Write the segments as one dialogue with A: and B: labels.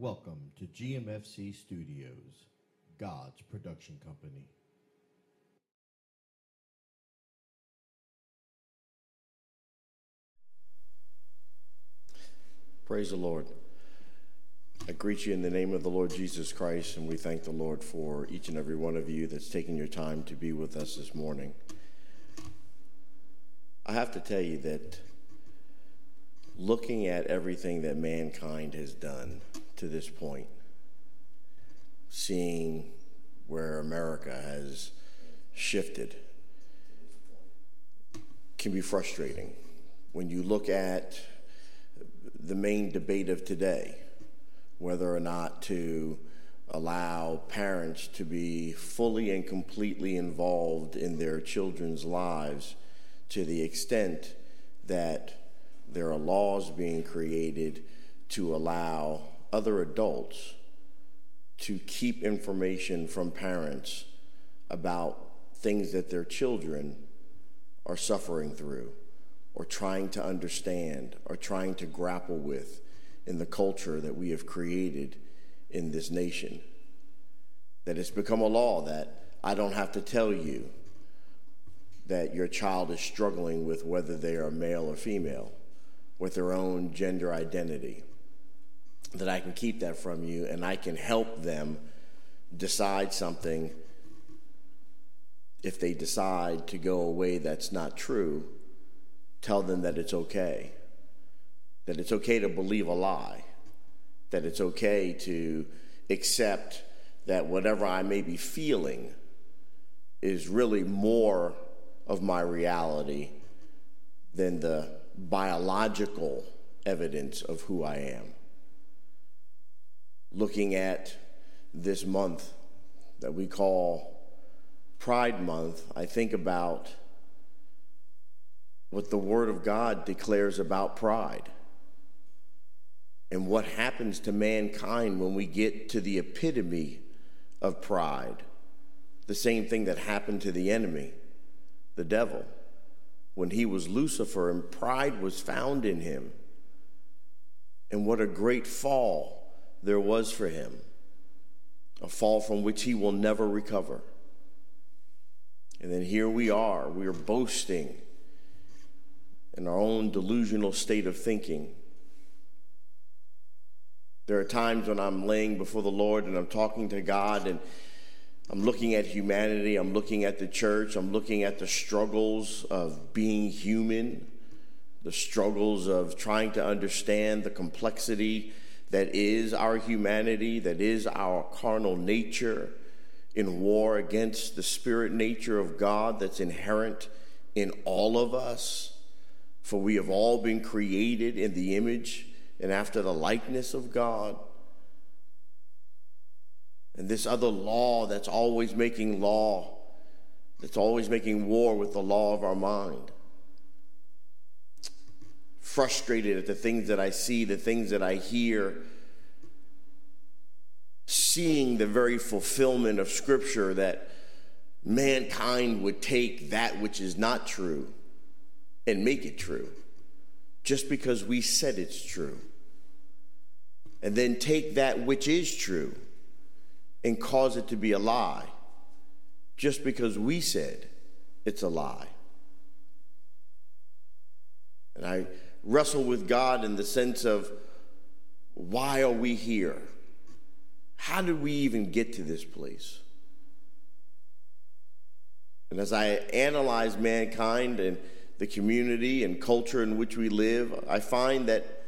A: Welcome to GMFC Studios, God's production company. Praise the Lord. I greet you in the name of the Lord Jesus Christ, and we thank the Lord for each and every one of you that's taking your time to be with us this morning. I have to tell you that looking at everything that mankind has done, to this point, seeing where America has shifted, can be frustrating. When you look at the main debate of today, whether or not to allow parents to be fully and completely involved in their children's lives to the extent that there are laws being created to allow other adults to keep information from parents about things that their children are suffering through or trying to understand or trying to grapple with in the culture that we have created in this nation. That it's become a law that I don't have to tell you that your child is struggling with whether they are male or female, with their own gender identity that I can keep that from you and I can help them decide something if they decide to go away that's not true, tell them that it's okay. That it's okay to believe a lie. That it's okay to accept that whatever I may be feeling is really more of my reality than the biological evidence of who I am looking at this month that we call Pride Month, I think about what the Word of God declares about pride and what happens to mankind when we get to the epitome of pride. The same thing that happened to the enemy, the devil, when he was Lucifer and pride was found in him. And what a great fall there was for him, a fall from which he will never recover. And then here we are, we are boasting in our own delusional state of thinking. There are times when I'm laying before the Lord and I'm talking to God and I'm looking at humanity, I'm looking at the church, I'm looking at the struggles of being human, the struggles of trying to understand the complexity that is our humanity, that is our carnal nature in war against the spirit nature of God that's inherent in all of us. For we have all been created in the image and after the likeness of God. And this other law that's always making law, that's always making war with the law of our mind frustrated at the things that I see, the things that I hear. Seeing the very fulfillment of Scripture that mankind would take that which is not true and make it true just because we said it's true. And then take that which is true and cause it to be a lie just because we said it's a lie. And I wrestle with God in the sense of why are we here? How did we even get to this place? And as I analyze mankind and the community and culture in which we live, I find that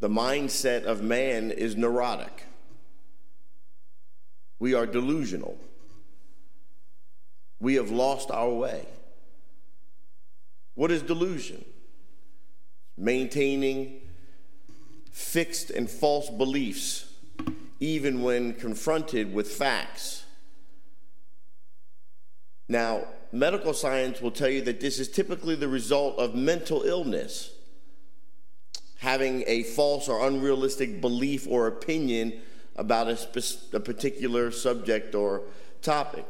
A: the mindset of man is neurotic. We are delusional. We have lost our way. What is delusion? maintaining fixed and false beliefs, even when confronted with facts. Now, medical science will tell you that this is typically the result of mental illness, having a false or unrealistic belief or opinion about a, spe- a particular subject or topic.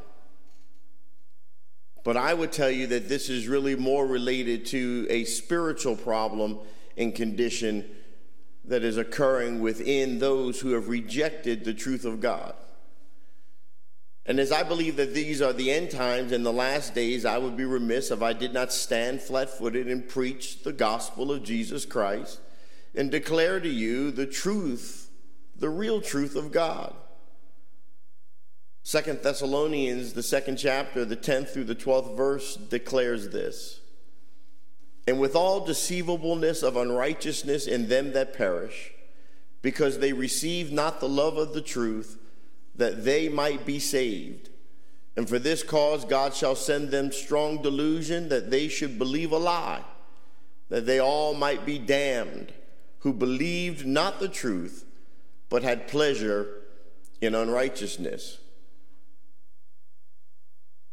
A: But I would tell you that this is really more related to a spiritual problem and condition that is occurring within those who have rejected the truth of God. And as I believe that these are the end times and the last days, I would be remiss if I did not stand flat footed and preach the gospel of Jesus Christ and declare to you the truth, the real truth of God. Second Thessalonians, the second chapter, the 10th through the 12th verse, declares this And with all deceivableness of unrighteousness in them that perish, because they receive not the love of the truth, that they might be saved. And for this cause, God shall send them strong delusion that they should believe a lie, that they all might be damned, who believed not the truth, but had pleasure in unrighteousness.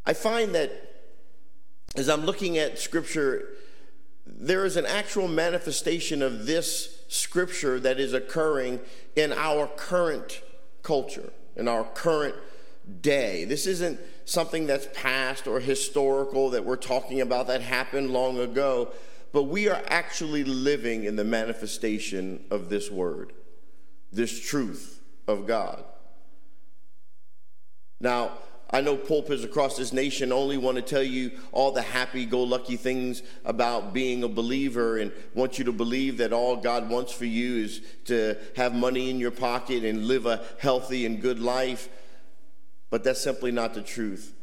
A: I find that as I'm looking at Scripture, there is an actual manifestation of this Scripture that is occurring in our current culture, in our current day. This isn't something that's past or historical that we're talking about that happened long ago, but we are actually living in the manifestation of this word, this truth of God. Now, I know pulpits across this nation only want to tell you all the happy go lucky things about being a believer and want you to believe that all God wants for you is to have money in your pocket and live a healthy and good life. But that's simply not the truth.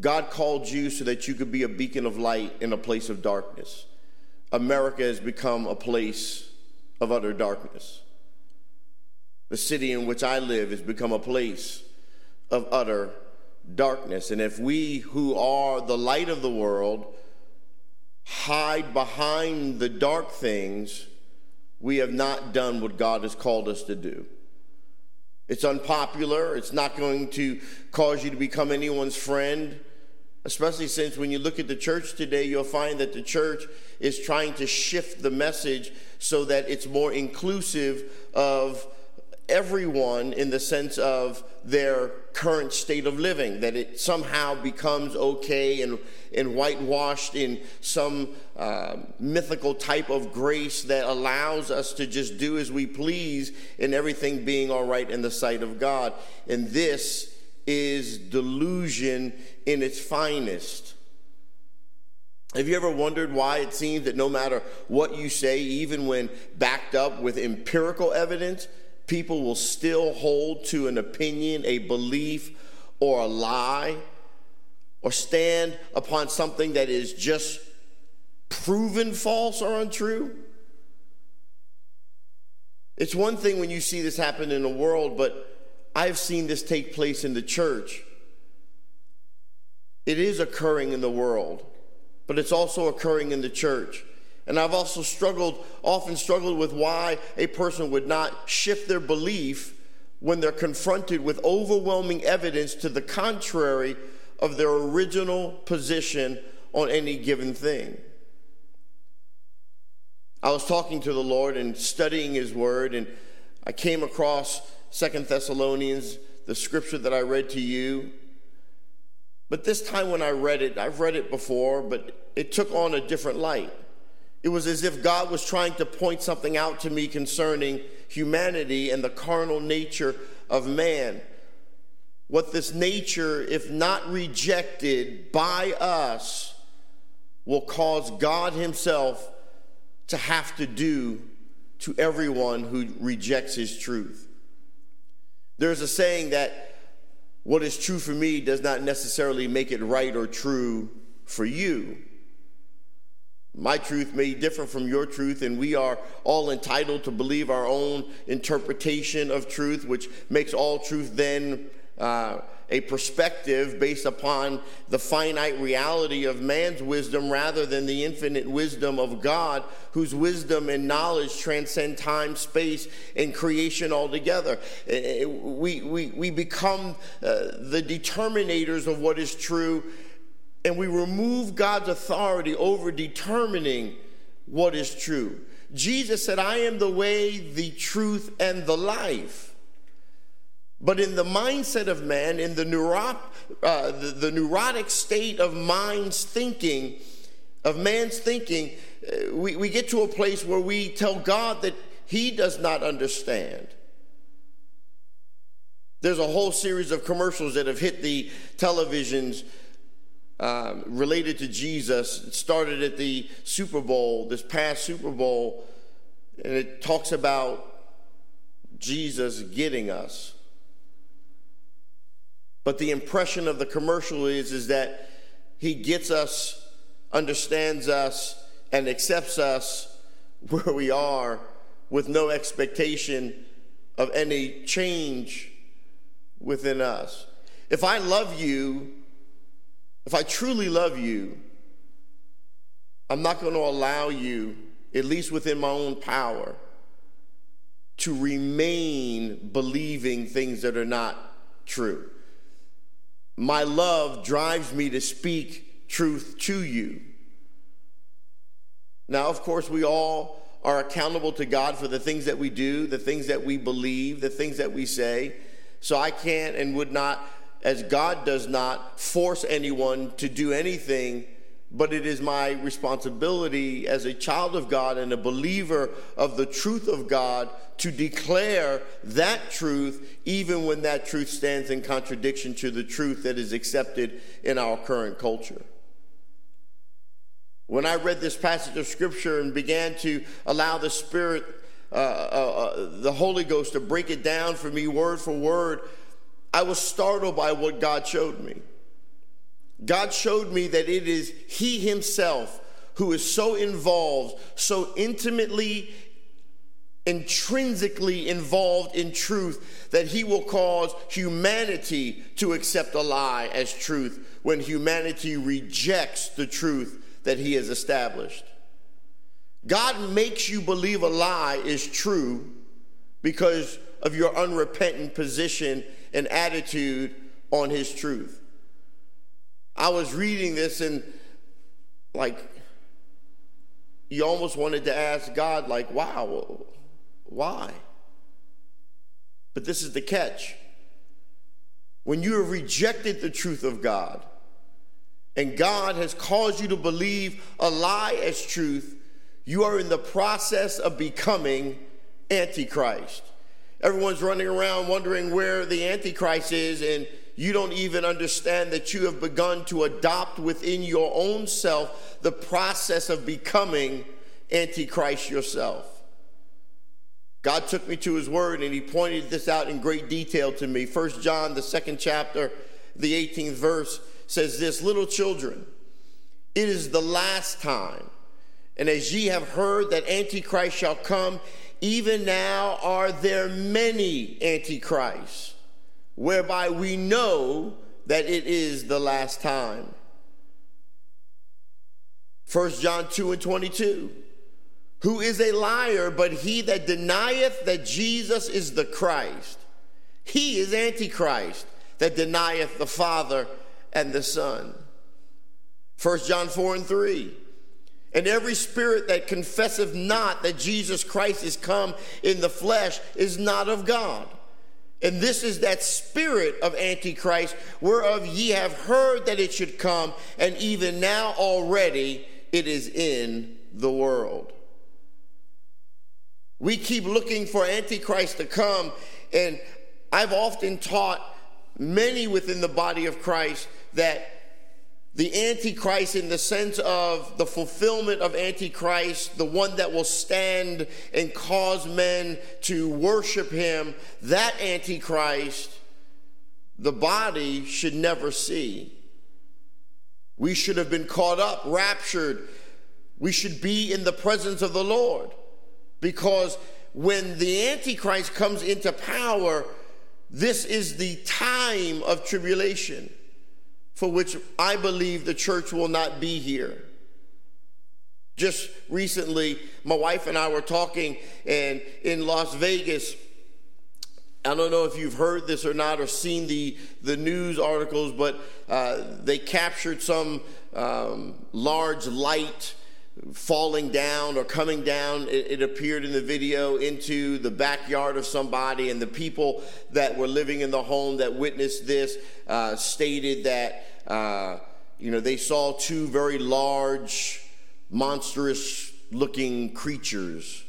A: God called you so that you could be a beacon of light in a place of darkness. America has become a place of utter darkness. The city in which I live has become a place of utter darkness. And if we who are the light of the world hide behind the dark things, we have not done what God has called us to do. It's unpopular. It's not going to cause you to become anyone's friend, especially since when you look at the church today, you'll find that the church is trying to shift the message so that it's more inclusive of everyone in the sense of their current state of living, that it somehow becomes okay and, and whitewashed in some uh, mythical type of grace that allows us to just do as we please and everything being all right in the sight of God. And this is delusion in its finest. Have you ever wondered why it seems that no matter what you say, even when backed up with empirical evidence, people will still hold to an opinion, a belief, or a lie, or stand upon something that is just proven false or untrue. It's one thing when you see this happen in the world, but I've seen this take place in the church. It is occurring in the world, but it's also occurring in the church. And I've also struggled, often struggled with why a person would not shift their belief when they're confronted with overwhelming evidence to the contrary of their original position on any given thing. I was talking to the Lord and studying his word and I came across Second Thessalonians, the scripture that I read to you. But this time when I read it, I've read it before, but it took on a different light. It was as if God was trying to point something out to me concerning humanity and the carnal nature of man. What this nature, if not rejected by us, will cause God Himself to have to do to everyone who rejects His truth. There's a saying that what is true for me does not necessarily make it right or true for you. My truth may differ from your truth, and we are all entitled to believe our own interpretation of truth, which makes all truth then uh, a perspective based upon the finite reality of man's wisdom rather than the infinite wisdom of God, whose wisdom and knowledge transcend time, space, and creation altogether. We, we, we become uh, the determinators of what is true and we remove God's authority over determining what is true. Jesus said, I am the way, the truth, and the life. But in the mindset of man, in the, neuro- uh, the, the neurotic state of mind's thinking, of man's thinking, uh, we, we get to a place where we tell God that he does not understand. There's a whole series of commercials that have hit the televisions um, related to Jesus. It started at the Super Bowl, this past Super Bowl, and it talks about Jesus getting us. But the impression of the commercial is, is that he gets us, understands us, and accepts us where we are with no expectation of any change within us. If I love you, if I truly love you, I'm not going to allow you, at least within my own power, to remain believing things that are not true. My love drives me to speak truth to you. Now, of course, we all are accountable to God for the things that we do, the things that we believe, the things that we say. So I can't and would not as God does not force anyone to do anything, but it is my responsibility as a child of God and a believer of the truth of God to declare that truth, even when that truth stands in contradiction to the truth that is accepted in our current culture. When I read this passage of Scripture and began to allow the Spirit, uh, uh, uh the Holy Ghost, to break it down for me word for word, I was startled by what God showed me. God showed me that it is He Himself who is so involved, so intimately, intrinsically involved in truth that He will cause humanity to accept a lie as truth when humanity rejects the truth that He has established. God makes you believe a lie is true because of your unrepentant position and attitude on his truth. I was reading this and like you almost wanted to ask God like wow why? But this is the catch. When you have rejected the truth of God and God has caused you to believe a lie as truth, you are in the process of becoming antichrist. Everyone's running around wondering where the Antichrist is, and you don't even understand that you have begun to adopt within your own self the process of becoming Antichrist yourself. God took me to his word and he pointed this out in great detail to me. First John, the second chapter, the 18th verse says this Little children, it is the last time. And as ye have heard that Antichrist shall come, even now are there many antichrists, whereby we know that it is the last time. 1 John 2 and 22. Who is a liar but he that denieth that Jesus is the Christ? He is Antichrist that denieth the Father and the Son. 1 John 4 and 3. And every spirit that confesseth not that Jesus Christ is come in the flesh is not of God. And this is that spirit of Antichrist, whereof ye have heard that it should come, and even now already it is in the world. We keep looking for Antichrist to come, and I've often taught many within the body of Christ that the Antichrist in the sense of the fulfillment of Antichrist, the one that will stand and cause men to worship him, that Antichrist, the body should never see. We should have been caught up, raptured. We should be in the presence of the Lord because when the Antichrist comes into power, this is the time of tribulation for which I believe the church will not be here. Just recently, my wife and I were talking, and in Las Vegas, I don't know if you've heard this or not or seen the, the news articles, but uh, they captured some um, large light falling down or coming down, it, it, appeared in the video, into the backyard of somebody. And the people that were living in the home that witnessed this uh, stated that, uh, you know, they saw two very large, monstrous looking creatures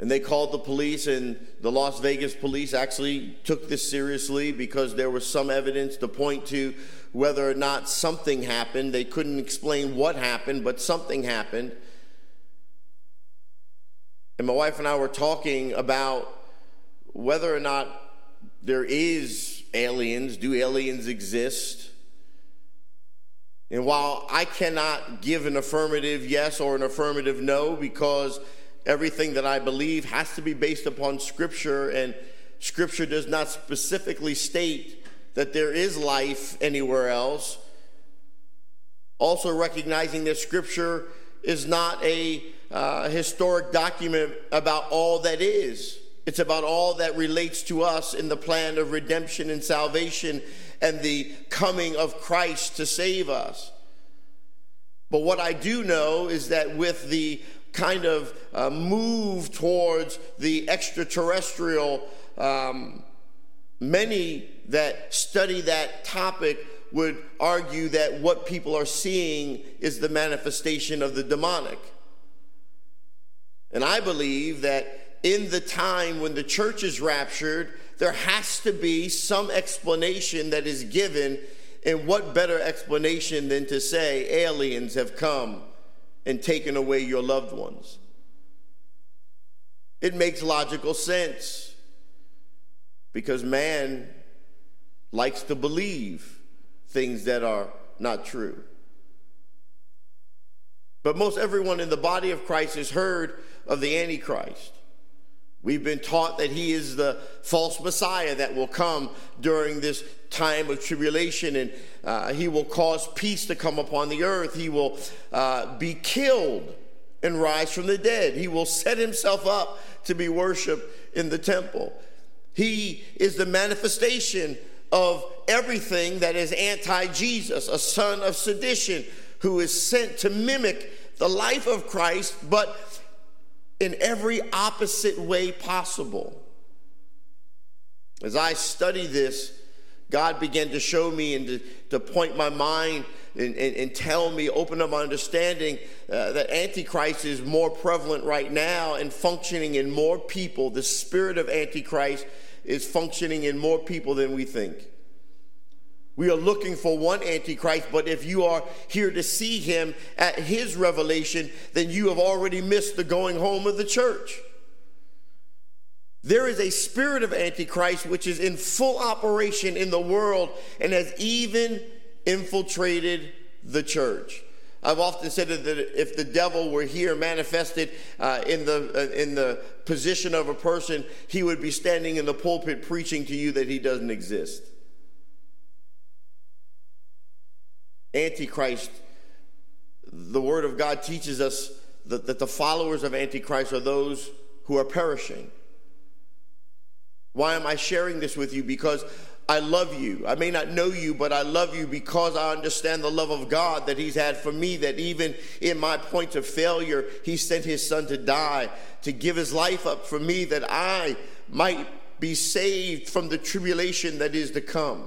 A: and they called the police, and the Las Vegas police actually took this seriously because there was some evidence to point to whether or not something happened. They couldn't explain what happened, but something happened. And my wife and I were talking about whether or not there is aliens, do aliens exist? And while I cannot give an affirmative yes or an affirmative no because everything that I believe has to be based upon Scripture, and Scripture does not specifically state that there is life anywhere else. Also, recognizing that Scripture is not a uh, historic document about all that is. It's about all that relates to us in the plan of redemption and salvation and the coming of Christ to save us. But what I do know is that with the kind of uh, move towards the extraterrestrial. Um, many that study that topic would argue that what people are seeing is the manifestation of the demonic. And I believe that in the time when the church is raptured, there has to be some explanation that is given. And what better explanation than to say aliens have come and taken away your loved ones. It makes logical sense because man likes to believe things that are not true. But most everyone in the body of Christ has heard of the Antichrist. We've been taught that he is the false Messiah that will come during this time of tribulation, and uh, he will cause peace to come upon the earth. He will uh, be killed and rise from the dead. He will set himself up to be worshiped in the temple. He is the manifestation of everything that is anti Jesus, a son of sedition who is sent to mimic the life of Christ, but in every opposite way possible. As I study this, God began to show me and to, to point my mind and, and, and, tell me, open up my understanding uh, that Antichrist is more prevalent right now and functioning in more people. The spirit of Antichrist is functioning in more people than we think. We are looking for one Antichrist, but if you are here to see him at his revelation, then you have already missed the going home of the church. There is a spirit of Antichrist which is in full operation in the world and has even infiltrated the church. I've often said that if the devil were here manifested uh, in, the, uh, in the position of a person, he would be standing in the pulpit preaching to you that he doesn't exist. Antichrist, the Word of God teaches us that, that the followers of Antichrist are those who are perishing. Why am I sharing this with you? Because I love you. I may not know you, but I love you because I understand the love of God that He's had for me, that even in my point of failure, He sent His Son to die, to give His life up for me, that I might be saved from the tribulation that is to come.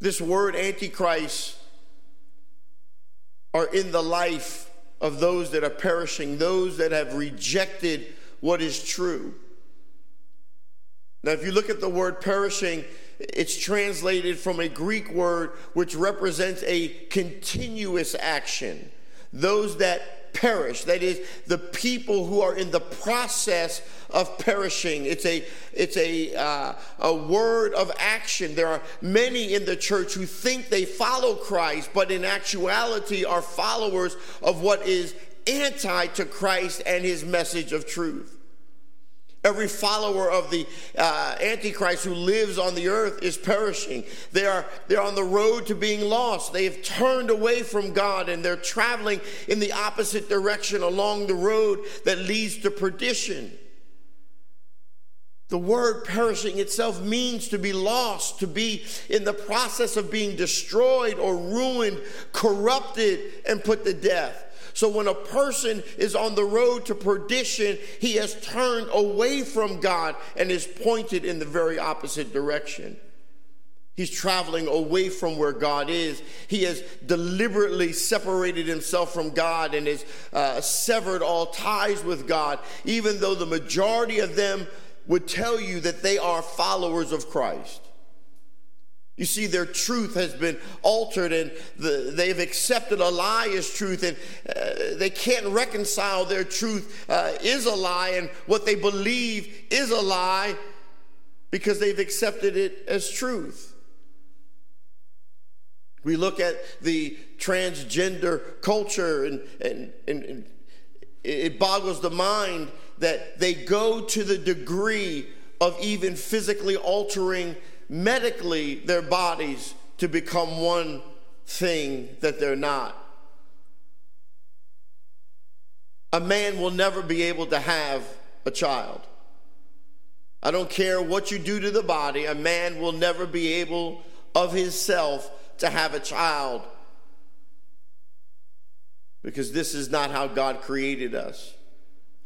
A: this word antichrist are in the life of those that are perishing, those that have rejected what is true. Now, if you look at the word perishing, it's translated from a Greek word which represents a continuous action. Those that perish, that is, the people who are in the process of perishing. It's a, it's a, uh, a word of action. There are many in the church who think they follow Christ, but in actuality are followers of what is anti to Christ and his message of truth. Every follower of the uh, Antichrist who lives on the earth is perishing. They are, they're on the road to being lost. They have turned away from God and they're traveling in the opposite direction along the road that leads to perdition. The word perishing itself means to be lost, to be in the process of being destroyed or ruined, corrupted, and put to death. So when a person is on the road to perdition, he has turned away from God and is pointed in the very opposite direction. He's traveling away from where God is. He has deliberately separated himself from God and has uh, severed all ties with God, even though the majority of them would tell you that they are followers of Christ. You see, their truth has been altered and the, they've accepted a lie as truth, and uh, they can't reconcile their truth uh, is a lie and what they believe is a lie because they've accepted it as truth. We look at the transgender culture and, and, and, and it boggles the mind that they go to the degree of even physically altering medically their bodies to become one thing that they're not. A man will never be able to have a child. I don't care what you do to the body, a man will never be able of himself to have a child because this is not how God created us.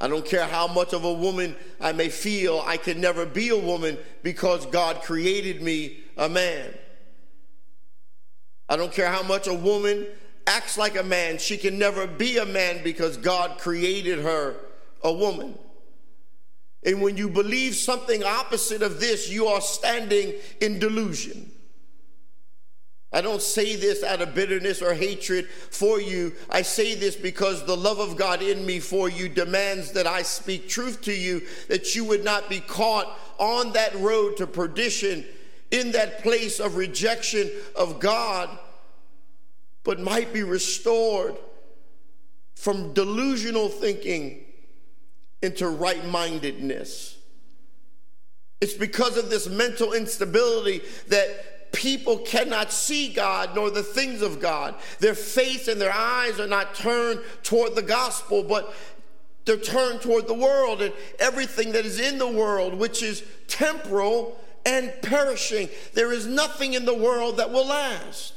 A: I don't care how much of a woman I may feel, I can never be a woman because God created me a man. I don't care how much a woman acts like a man, she can never be a man because God created her a woman. And when you believe something opposite of this, you are standing in delusion. I don't say this out of bitterness or hatred for you. I say this because the love of God in me for you demands that I speak truth to you, that you would not be caught on that road to perdition, in that place of rejection of God, but might be restored from delusional thinking into right mindedness. It's because of this mental instability that people cannot see God nor the things of God. Their face and their eyes are not turned toward the gospel, but they're turned toward the world and everything that is in the world, which is temporal and perishing. There is nothing in the world that will last.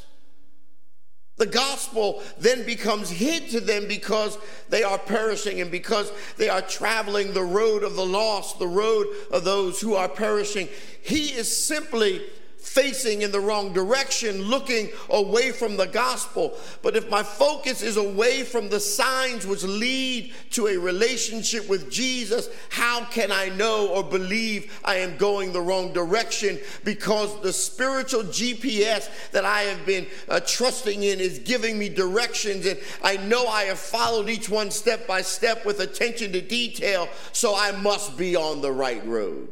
A: The gospel then becomes hid to them because they are perishing and because they are traveling the road of the lost, the road of those who are perishing. He is simply facing in the wrong direction, looking away from the gospel. But if my focus is away from the signs which lead to a relationship with Jesus, how can I know or believe I am going the wrong direction? Because the spiritual GPS that I have been uh, trusting in is giving me directions, and I know I have followed each one step by step with attention to detail, so I must be on the right road.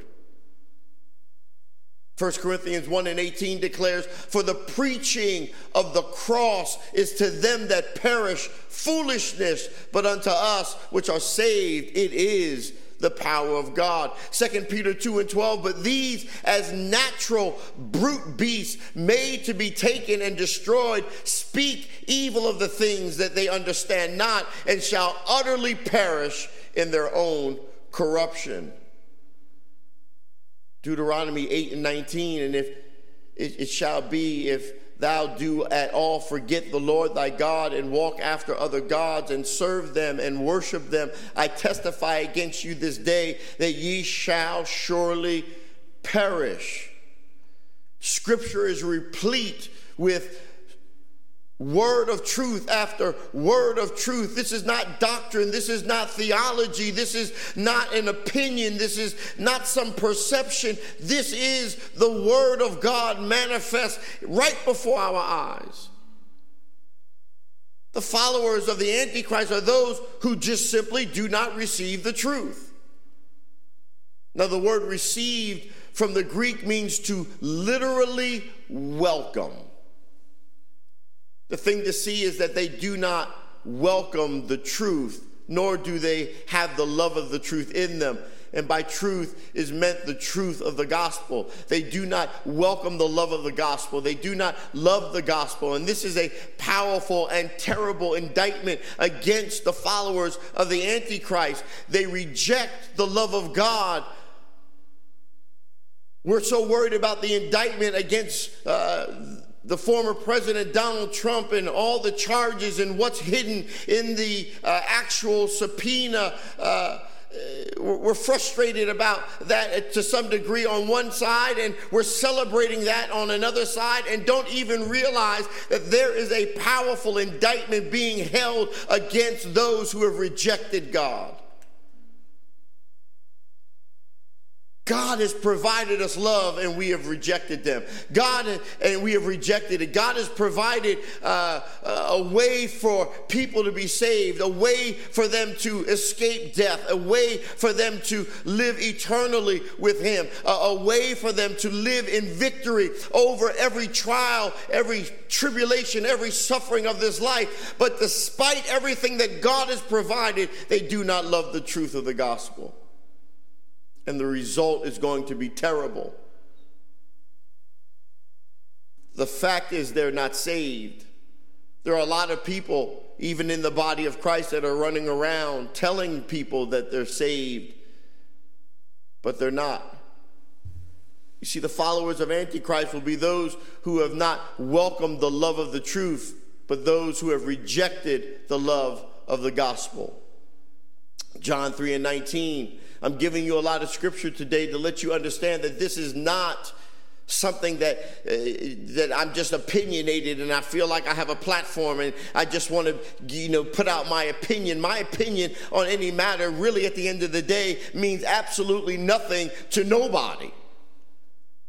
A: 1 Corinthians 1 and 18 declares, For the preaching of the cross is to them that perish foolishness, but unto us which are saved it is the power of God. 2 Peter 2 and 12, but these as natural brute beasts made to be taken and destroyed speak evil of the things that they understand not and shall utterly perish in their own corruption. Deuteronomy 8 and 19, and if it, it shall be if thou do at all forget the Lord thy God and walk after other gods and serve them and worship them, I testify against you this day that ye shall surely perish. Scripture is replete with word of truth after word of truth. This is not doctrine. This is not theology. This is not an opinion. This is not some perception. This is the word of God manifest right before our eyes. The followers of the Antichrist are those who just simply do not receive the truth. Now, the word received from the Greek means to literally welcome. The thing to see is that they do not welcome the truth, nor do they have the love of the truth in them. And by truth is meant the truth of the gospel. They do not welcome the love of the gospel. They do not love the gospel. And this is a powerful and terrible indictment against the followers of the Antichrist. They reject the love of God. We're so worried about the indictment against uh, the former president Donald Trump and all the charges and what's hidden in the uh, actual subpoena. Uh, uh we're frustrated about that to some degree on one side, and we're celebrating that on another side, and don't even realize that there is a powerful indictment being held against those who have rejected God. God has provided us love and we have rejected them. God and we have rejected it. God has provided uh, uh, a way for people to be saved, a way for them to escape death, a way for them to live eternally with Him, a, a way for them to live in victory over every trial, every tribulation, every suffering of this life. But despite everything that God has provided, they do not love the truth of the gospel and the result is going to be terrible. The fact is, they're not saved. There are a lot of people, even in the body of Christ, that are running around telling people that they're saved, but they're not. You see, the followers of Antichrist will be those who have not welcomed the love of the truth, but those who have rejected the love of the gospel. John 3 and 19 I'm giving you a lot of scripture today to let you understand that this is not something that uh, that I'm just opinionated and I feel like I have a platform and I just want to you know put out my opinion my opinion on any matter really at the end of the day means absolutely nothing to nobody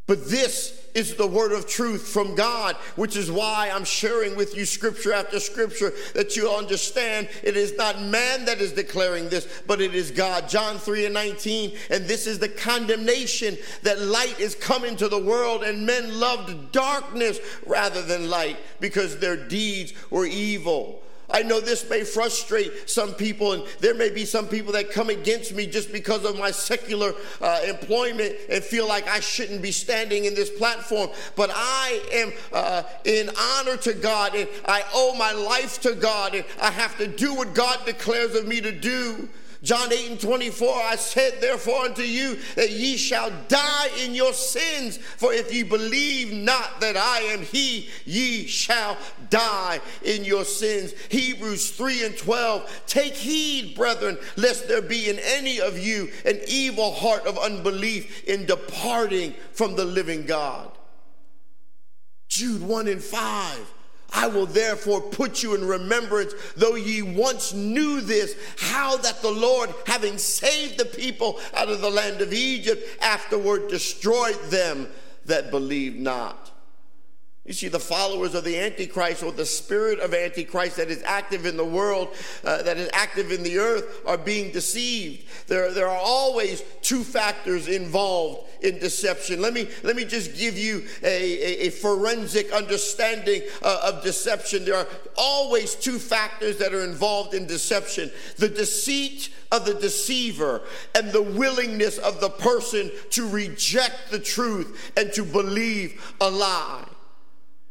A: but this is the word of truth from God, which is why I'm sharing with you scripture after scripture that you understand it is not man that is declaring this, but it is God. John 3 and 19, and this is the condemnation that light is coming to the world, and men loved darkness rather than light because their deeds were evil. I know this may frustrate some people, and there may be some people that come against me just because of my secular uh, employment and feel like I shouldn't be standing in this platform. But I am uh, in honor to God, and I owe my life to God, and I have to do what God declares of me to do. John 8 and 24, I said therefore unto you that ye shall die in your sins, for if ye believe not that I am he, ye shall die in your sins. Hebrews 3 and 12, take heed, brethren, lest there be in any of you an evil heart of unbelief in departing from the living God. Jude 1 and 5, I will therefore put you in remembrance, though ye once knew this, how that the Lord, having saved the people out of the land of Egypt, afterward destroyed them that believed not. You see, the followers of the Antichrist or the spirit of Antichrist that is active in the world, uh, that is active in the earth, are being deceived. There, there are always two factors involved in deception. Let me, let me just give you a, a, a forensic understanding uh, of deception. There are always two factors that are involved in deception the deceit of the deceiver and the willingness of the person to reject the truth and to believe a lie.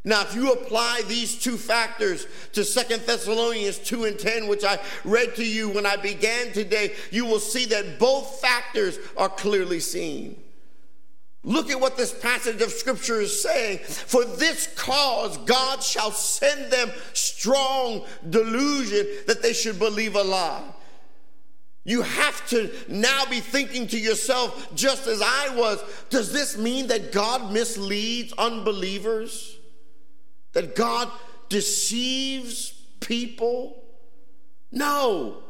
A: Now, if you apply these two factors to Second Thessalonians 2 and 10, which I read to you when I began today, you will see that both factors are clearly seen. Look at what this passage of scripture is saying. For this cause, God shall send them strong delusion that they should believe a lie. You have to now be thinking to yourself, just as I was, does this mean that God misleads unbelievers? that God deceives people? No.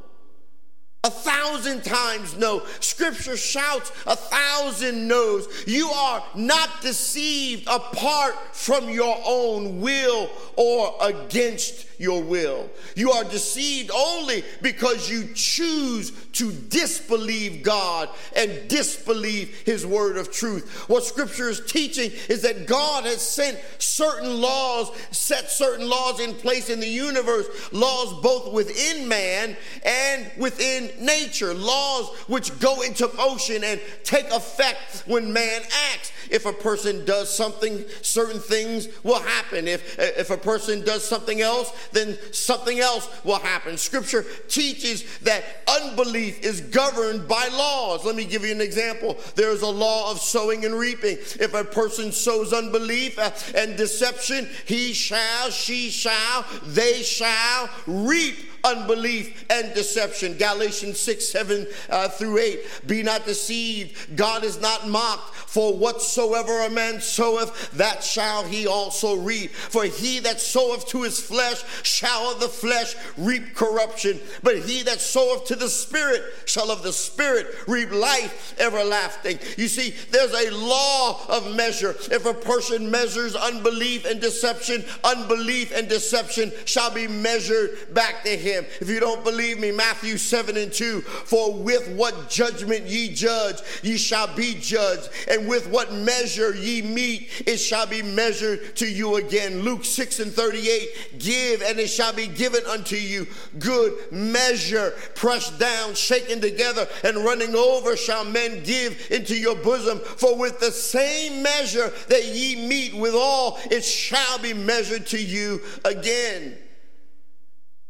A: A thousand times no. Scripture shouts a thousand no's. You are not deceived apart from your own will or against your will. You are deceived only because you choose to disbelieve God and disbelieve His word of truth. What Scripture is teaching is that God has sent certain laws, set certain laws in place in the universe, laws both within man and within nature, laws which go into motion and take effect when man acts. If a person does something, certain things will happen. If, if a person does something else, then something else will happen. Scripture teaches that unbelief is governed by laws. Let me give you an example. There's a law of sowing and reaping. If a person sows unbelief and deception, he shall, she shall, they shall reap unbelief, and deception. Galatians 6 7 uh, through 8. Be not deceived. God is not mocked. For whatsoever a man soweth, that shall he also reap. For he that soweth to his flesh shall of the flesh reap corruption. But he that soweth to the Spirit shall of the Spirit reap life everlasting. You see, there's a law of measure. If a person measures unbelief and deception, unbelief and deception shall be measured back to him him. If you don't believe me, Matthew 7 and 2 For with what judgment ye judge, ye shall be judged, and with what measure ye meet, it shall be measured to you again. Luke 6 and 38 Give, and it shall be given unto you. Good measure, pressed down, shaken together, and running over, shall men give into your bosom. For with the same measure that ye meet withal, it shall be measured to you again.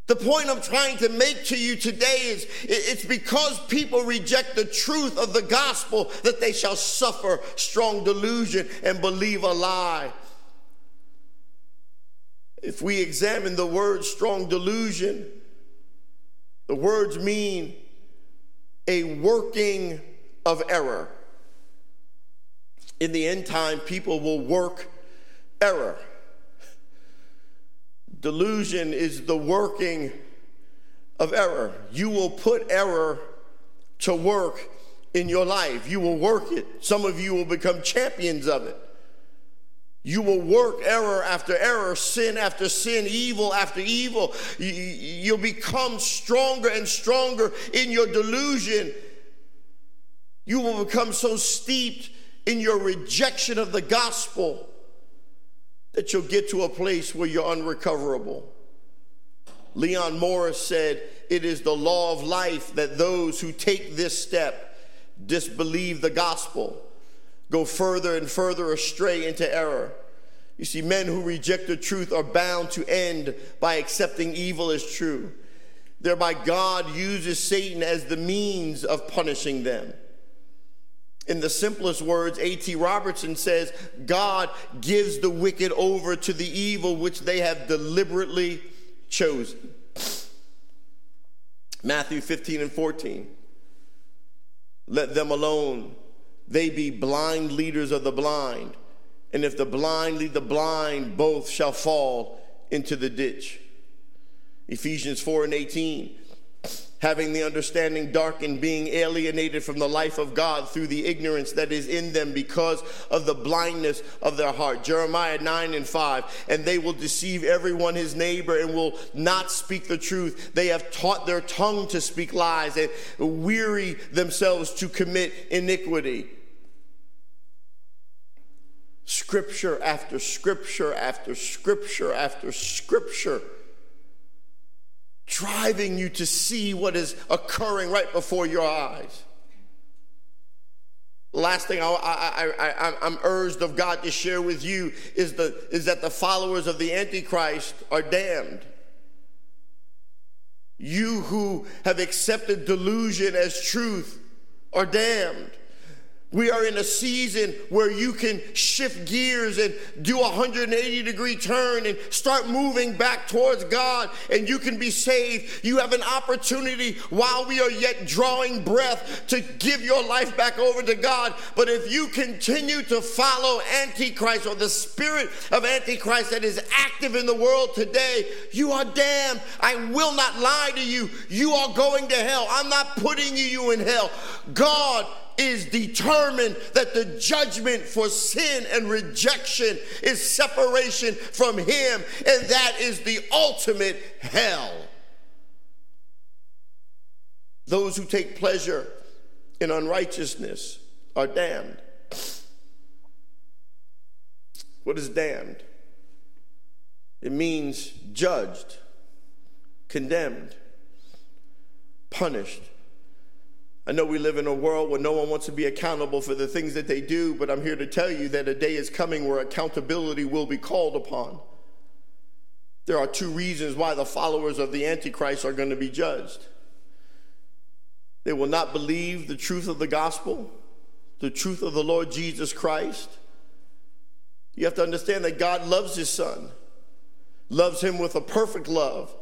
A: The point I'm trying to make to you today is it's because people reject the truth of the gospel that they shall suffer strong delusion and believe a lie. If we examine the word strong delusion, the words mean a working of error. In the end time, people will work error. Delusion is the working of error. You will put error to work in your life. You will work it. Some of you will become champions of it. You will work error after error, sin after sin, evil after evil. You'll become stronger and stronger in your delusion. You will become so steeped in your rejection of the gospel that you'll get to a place where you're unrecoverable. Leon Morris said, It is the law of life that those who take this step disbelieve the gospel, go further and further astray into error. You see, men who reject the truth are bound to end by accepting evil as true. Thereby, God uses Satan as the means of punishing them. In the simplest words, A.T. Robertson says, God gives the wicked over to the evil which they have deliberately chosen. Matthew 15 and 14. Let them alone. They be blind leaders of the blind. And if the blind lead the blind, both shall fall into the ditch. Ephesians 4 and 18 having the understanding darkened, being alienated from the life of God through the ignorance that is in them because of the blindness of their heart. Jeremiah 9 and 5. And they will deceive everyone his neighbor and will not speak the truth. They have taught their tongue to speak lies and weary themselves to commit iniquity. Scripture after scripture after scripture after scripture driving you to see what is occurring right before your eyes. Last thing I, I, I, I'm urged of God to share with you is, the, is that the followers of the Antichrist are damned. You who have accepted delusion as truth are damned. We are in a season where you can shift gears and do a 180 degree turn and start moving back towards God and you can be saved. You have an opportunity while we are yet drawing breath to give your life back over to God. But if you continue to follow Antichrist or the spirit of Antichrist that is active in the world today, you are damned. I will not lie to you. You are going to hell. I'm not putting you in hell. God is determined that the judgment for sin and rejection is separation from Him, and that is the ultimate hell. Those who take pleasure in unrighteousness are damned. What is damned? It means judged, condemned, punished I know we live in a world where no one wants to be accountable for the things that they do, but I'm here to tell you that a day is coming where accountability will be called upon. There are two reasons why the followers of the Antichrist are going to be judged. They will not believe the truth of the gospel, the truth of the Lord Jesus Christ. You have to understand that God loves his son, loves him with a perfect love.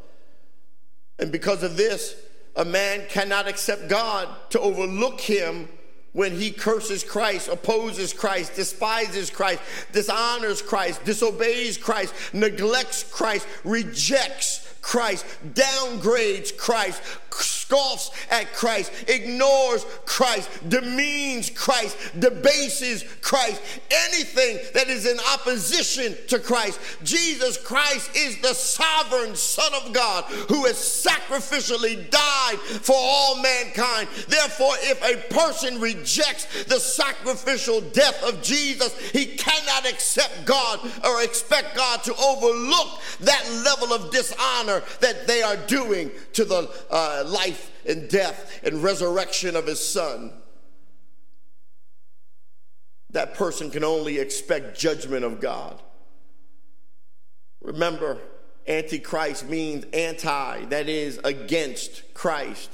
A: And because of this, a man cannot accept God to overlook him when he curses Christ, opposes Christ, despises Christ, dishonors Christ, disobeys Christ, neglects Christ, rejects Christ, downgrades Christ, scoffs at Christ, ignores Christ, demeans Christ, debases Christ, anything that is in opposition to Christ. Jesus Christ is the sovereign Son of God who has sacrificially died for all mankind. Therefore, if a person rejects the sacrificial death of Jesus, he cannot accept God or expect God to overlook that level of dishonor that they are doing to the uh, life life and death and resurrection of his son, that person can only expect judgment of God. Remember, antichrist means anti, that is, against Christ.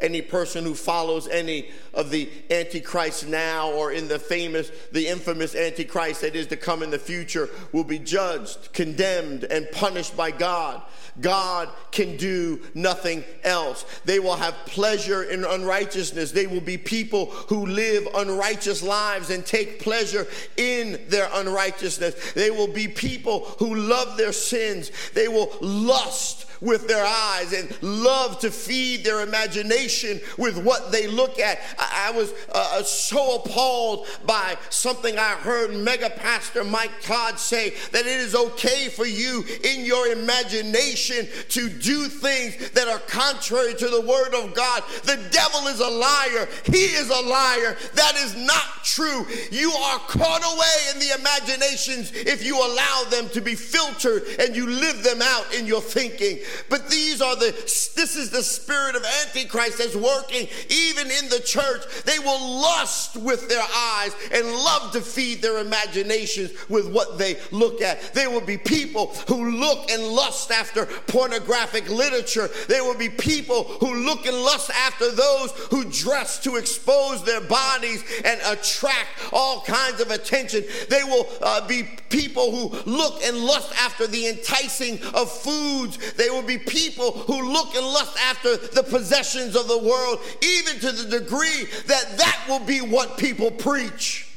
A: Any person who follows any of the antichrist now or in the famous, the infamous antichrist that is to come in the future will be judged, condemned, and punished by God. God can do nothing else. They will have pleasure in unrighteousness. They will be people who live unrighteous lives and take pleasure in their unrighteousness. They will be people who love their sins. They will lust with their eyes and love to feed their imagination with what they look at. I, I was uh, uh, so appalled by something I heard mega pastor Mike Todd say that it is okay for you in your imagination to do things that are contrary to the word of God. The devil is a liar. He is a liar. That is not true. You are caught away in the imaginations if you allow them to be filtered and you live them out in your thinking. But these are the, this is the spirit of Antichrist that's working even in the church. They will lust with their eyes and love to feed their imaginations with what they look at. There will be people who look and lust after pornographic literature. There will be people who look and lust after those who dress to expose their bodies and attract all kinds of attention. They will uh, be people who look and lust after the enticing of foods. They will will be people who look and lust after the possessions of the world, even to the degree that that will be what people preach.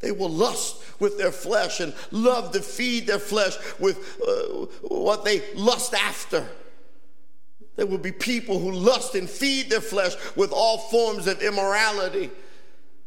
A: They will lust with their flesh and love to feed their flesh with uh, what they lust after. There will be people who lust and feed their flesh with all forms of immorality.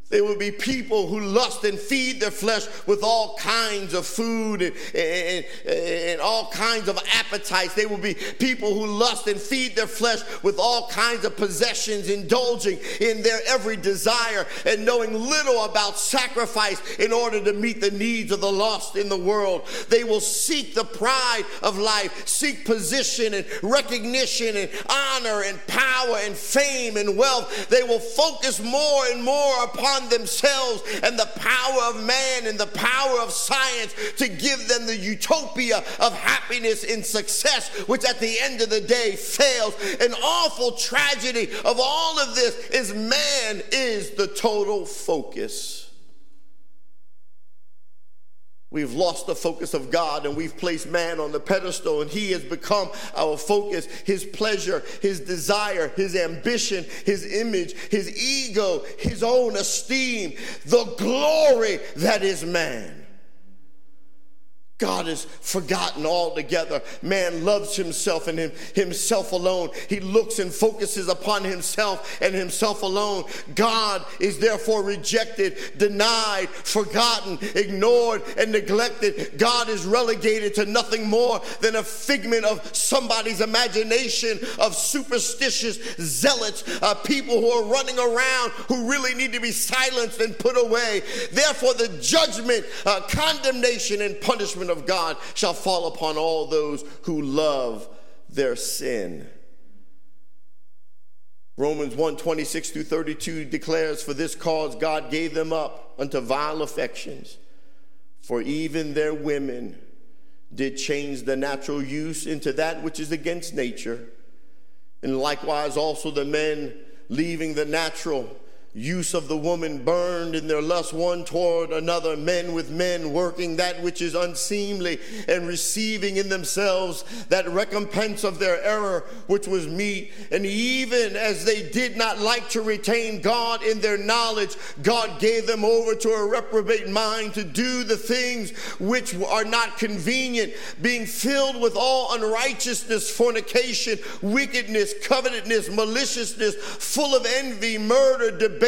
A: There will be people who lust and feed their flesh with all kinds of food and, and, and, all kinds of appetites. They will be people who lust and feed their flesh with all kinds of possessions, indulging in their every desire and knowing little about sacrifice in order to meet the needs of the lost in the world. They will seek the pride of life, seek position and recognition and honor and power and fame and wealth. They will focus more and more upon themselves and the power of man and the power of science to give them the utopia of happiness and success, which at the end of the day fails. An awful tragedy of all of this is man is the total focus We've lost the focus of God and we've placed man on the pedestal, and he has become our focus. His pleasure, his desire, his ambition, his image, his ego, his own esteem, the glory that is man. God is forgotten altogether. Man loves himself and him, himself alone. He looks and focuses upon himself and himself alone. God is therefore rejected, denied, forgotten, ignored, and neglected. God is relegated to nothing more than a figment of somebody's imagination of superstitious zealots, uh, people who are running around who really need to be silenced and put away. Therefore, the judgment, uh, condemnation, and punishment judgment of God shall fall upon all those who love their sin. Romans 1 26 through 32 declares, For this cause God gave them up unto vile affections, for even their women did change the natural use into that which is against nature. And likewise also the men leaving the natural use of the woman burned in their lust one toward another, men with men working that which is unseemly and receiving in themselves that recompense of their error which was meet. And even as they did not like to retain God in their knowledge, God gave them over to a reprobate mind to do the things which are not convenient, being filled with all unrighteousness, fornication, wickedness, covetousness, maliciousness, full of envy, murder, debate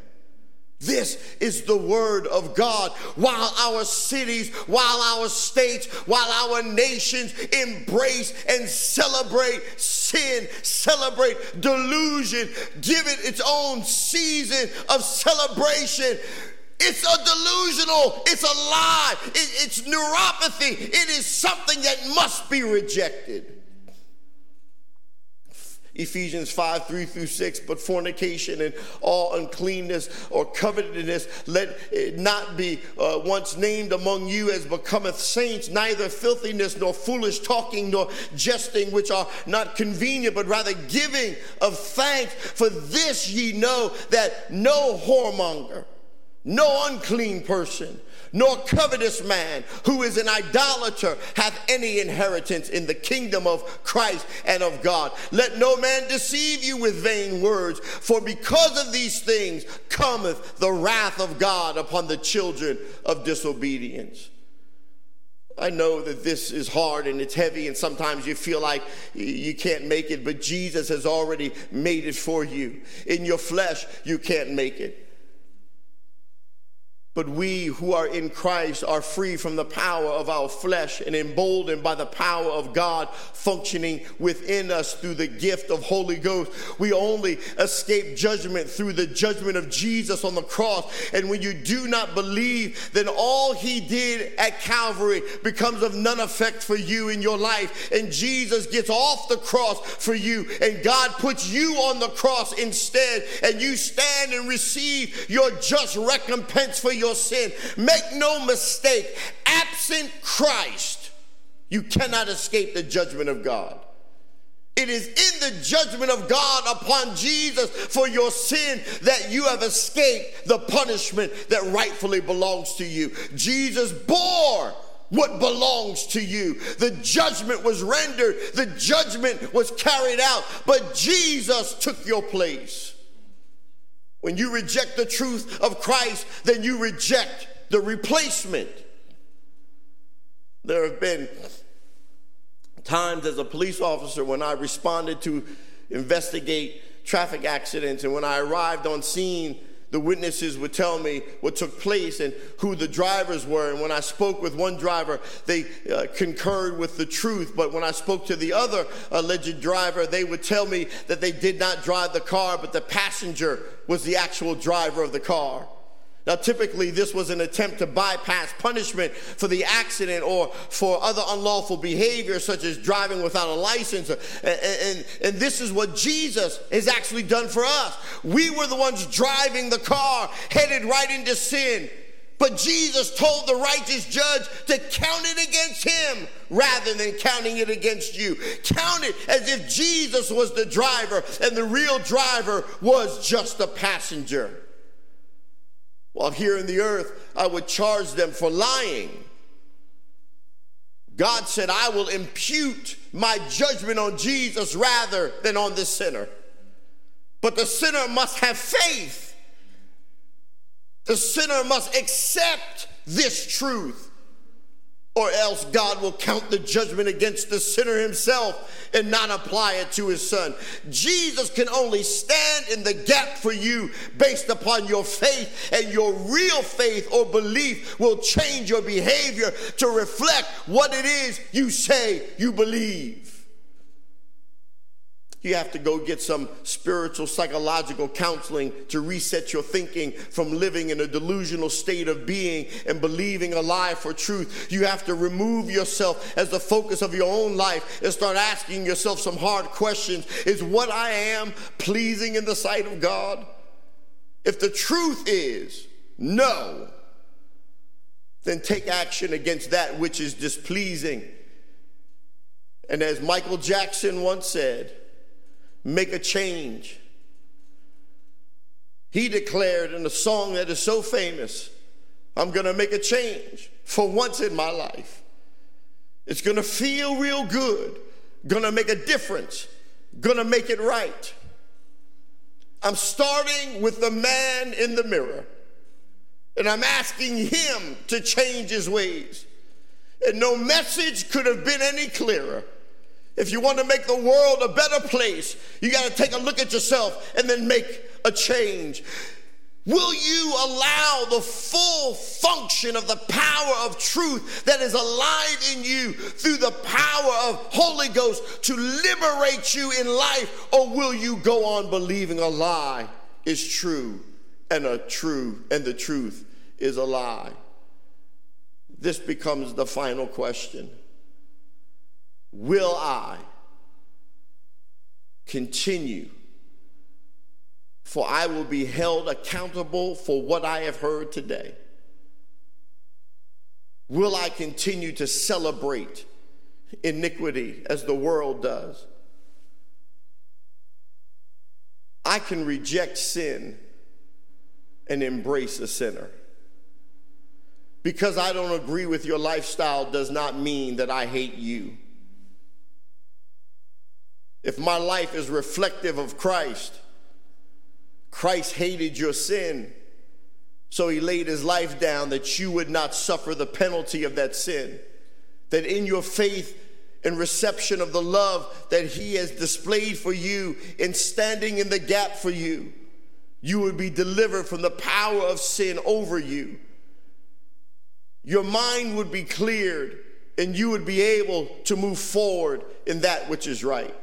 A: This is the word of God. While our cities, while our states, while our nations embrace and celebrate sin, celebrate delusion, give it its own season of celebration. It's a delusional, it's a lie, it, it's neuropathy, it is something that must be rejected. Ephesians 5 3 through 6. But fornication and all uncleanness or covetousness, let it not be uh, once named among you as becometh saints, neither filthiness nor foolish talking nor jesting, which are not convenient, but rather giving of thanks. For this ye know that no whoremonger, no unclean person, nor covetous man who is an idolater hath any inheritance in the kingdom of Christ and of God. Let no man deceive you with vain words, for because of these things cometh the wrath of God upon the children of disobedience. I know that this is hard and it's heavy, and sometimes you feel like you can't make it, but Jesus has already made it for you. In your flesh, you can't make it. But we who are in Christ are free from the power of our flesh and emboldened by the power of God functioning within us through the gift of Holy Ghost. We only escape judgment through the judgment of Jesus on the cross. And when you do not believe, then all he did at Calvary becomes of none effect for you in your life. And Jesus gets off the cross for you, and God puts you on the cross instead, and you stand and receive your just recompense for your sin. Make no mistake, absent Christ, you cannot escape the judgment of God. It is in the judgment of God upon Jesus for your sin that you have escaped the punishment that rightfully belongs to you. Jesus bore what belongs to you. The judgment was rendered, the judgment was carried out, but Jesus took your place. When you reject the truth of Christ, then you reject the replacement. There have been times as a police officer when I responded to investigate traffic accidents, and when I arrived on scene, the witnesses would tell me what took place and who the drivers were. And when I spoke with one driver, they uh, concurred with the truth. But when I spoke to the other alleged driver, they would tell me that they did not drive the car, but the passenger was the actual driver of the car. Now, typically, this was an attempt to bypass punishment for the accident or for other unlawful behavior, such as driving without a license. And, and, and, this is what Jesus has actually done for us. We were the ones driving the car, headed right into sin. But Jesus told the righteous judge to count it against him rather than counting it against you. Count it as if Jesus was the driver and the real driver was just a passenger while here in the earth, I would charge them for lying. God said, I will impute my judgment on Jesus rather than on the sinner. But the sinner must have faith. The sinner must accept this truth or else God will count the judgment against the sinner himself and not apply it to his son. Jesus can only stand in the gap for you based upon your faith, and your real faith or belief will change your behavior to reflect what it is you say you believe. You have to go get some spiritual, psychological counseling to reset your thinking from living in a delusional state of being and believing a lie for truth. You have to remove yourself as the focus of your own life and start asking yourself some hard questions. Is what I am pleasing in the sight of God? If the truth is no, then take action against that which is displeasing. And as Michael Jackson once said, make a change. He declared in a song that is so famous I'm going to make a change for once in my life. It's going to feel real good, going to make a difference, going to make it right. I'm starting with the man in the mirror, and I'm asking him to change his ways. And no message could have been any clearer if you want to make the world a better place, you got to take a look at yourself and then make a change. Will you allow the full function of the power of truth that is alive in you through the power of Holy Ghost to liberate you in life or will you go on believing a lie is true and a true and the truth is a lie? This becomes the final question will I continue? For I will be held accountable for what I have heard today. Will I continue to celebrate iniquity as the world does? I can reject sin and embrace a sinner. Because I don't agree with your lifestyle does not mean that I hate you if my life is reflective of Christ, Christ hated your sin, so he laid his life down that you would not suffer the penalty of that sin. That in your faith and reception of the love that he has displayed for you in standing in the gap for you, you would be delivered from the power of sin over you. Your mind would be cleared and you would be able to move forward in that which is right.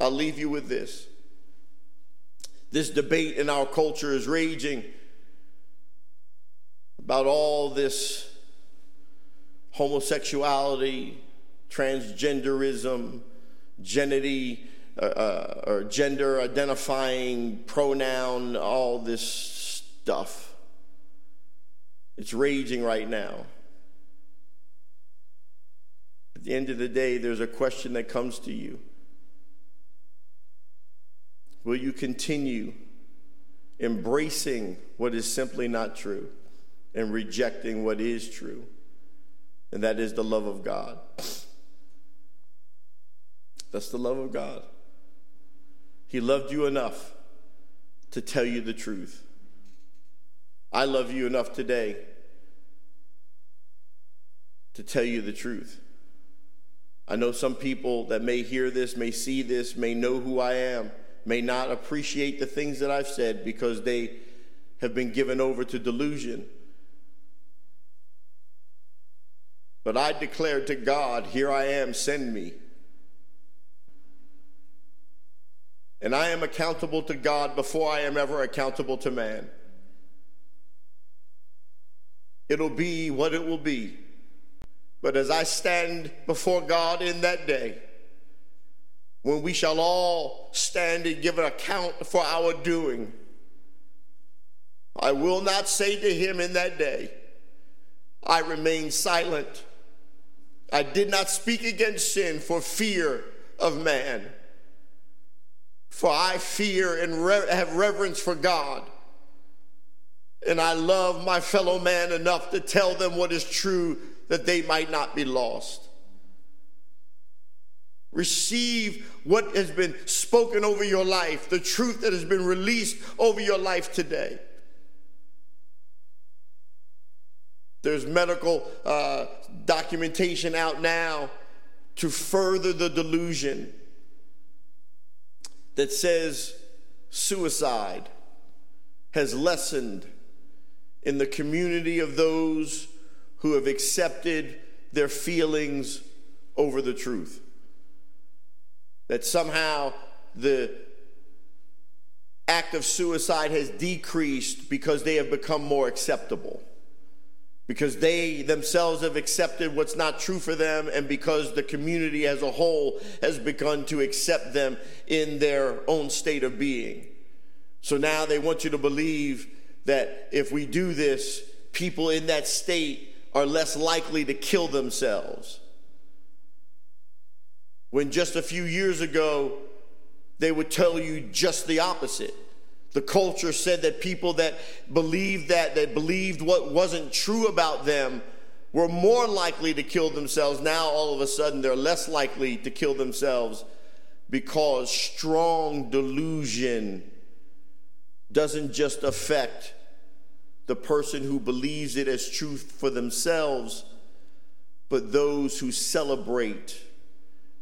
A: I'll leave you with this. This debate in our culture is raging about all this homosexuality, transgenderism, genity, uh, uh, or gender identifying pronoun, all this stuff. It's raging right now. At the end of the day, there's a question that comes to you Will you continue embracing what is simply not true and rejecting what is true? And that is the love of God. That's the love of God. He loved you enough to tell you the truth. I love you enough today to tell you the truth. I know some people that may hear this, may see this, may know who I am may not appreciate the things that I've said because they have been given over to delusion. But I declare to God, Here I am, send me. And I am accountable to God before I am ever accountable to man. It'll be what it will be. But as I stand before God in that day, when we shall all stand and give an account for our doing. I will not say to him in that day, I remained silent. I did not speak against sin for fear of man. For I fear and re- have reverence for God. And I love my fellow man enough to tell them what is true that they might not be lost. Receive what has been spoken over your life, the truth that has been released over your life today. There's medical uh, documentation out now to further the delusion that says suicide has lessened in the community of those who have accepted their feelings over the truth that somehow the act of suicide has decreased because they have become more acceptable. Because they themselves have accepted what's not true for them, and because the community as a whole has begun to accept them in their own state of being. So now they want you to believe that if we do this, people in that state are less likely to kill themselves. When just a few years ago, they would tell you just the opposite. The culture said that people that believed that, that believed what wasn't true about them, were more likely to kill themselves. Now, all of a sudden, they're less likely to kill themselves because strong delusion doesn't just affect the person who believes it as truth for themselves, but those who celebrate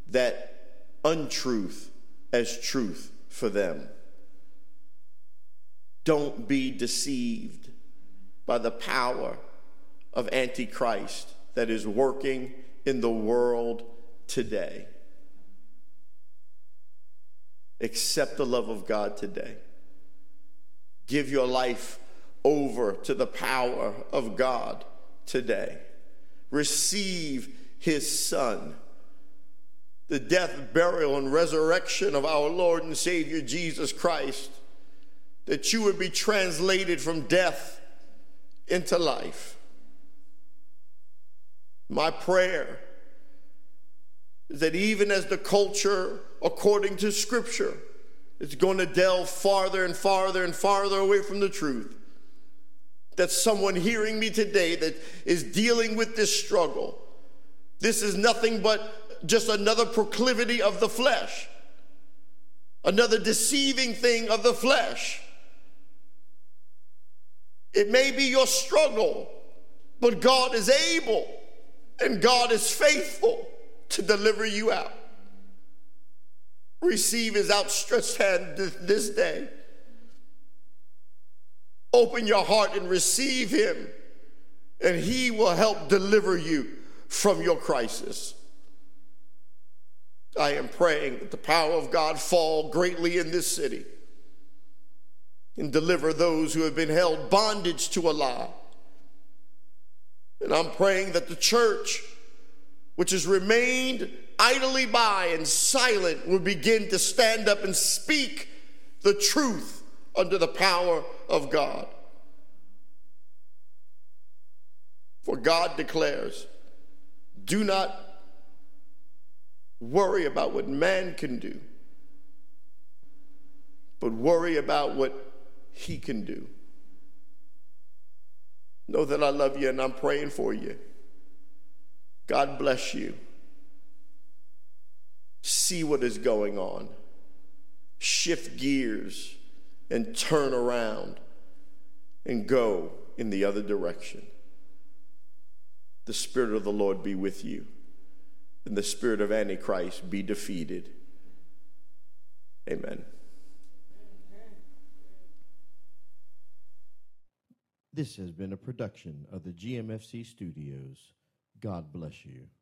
A: that untruth as truth for them. Don't be deceived by the power of Antichrist that is working in the world today. Accept the love of God today. Give your life over to the power of God today. Receive His Son the death, burial, and resurrection of our Lord and Savior Jesus Christ, that you would be translated from death into life. My prayer is that even as the culture, according to Scripture, is going to delve farther and farther and farther away from the truth, that someone hearing me today that is dealing with this struggle, this is nothing but just another proclivity of the flesh, another deceiving thing of the flesh. It may be your struggle, but God is able and God is faithful to deliver you out. Receive his outstretched hand this day. Open your heart and receive him, and he will help deliver you from your crisis. I am praying that the power of God fall greatly in this city and deliver those who have been held bondage to a lie. And I'm praying that the church, which has remained idly by and silent, will begin to stand up and speak the truth under the power of God. For God declares, do not worry about what man can do, but worry about what he can do. Know that I love you and I'm praying for you. God bless you. See what is going on. Shift gears and turn around and go in the other direction. The Spirit of the Lord be with you and the spirit of Antichrist be defeated. Amen.
B: This has been a production of the GMFC studios. God bless you.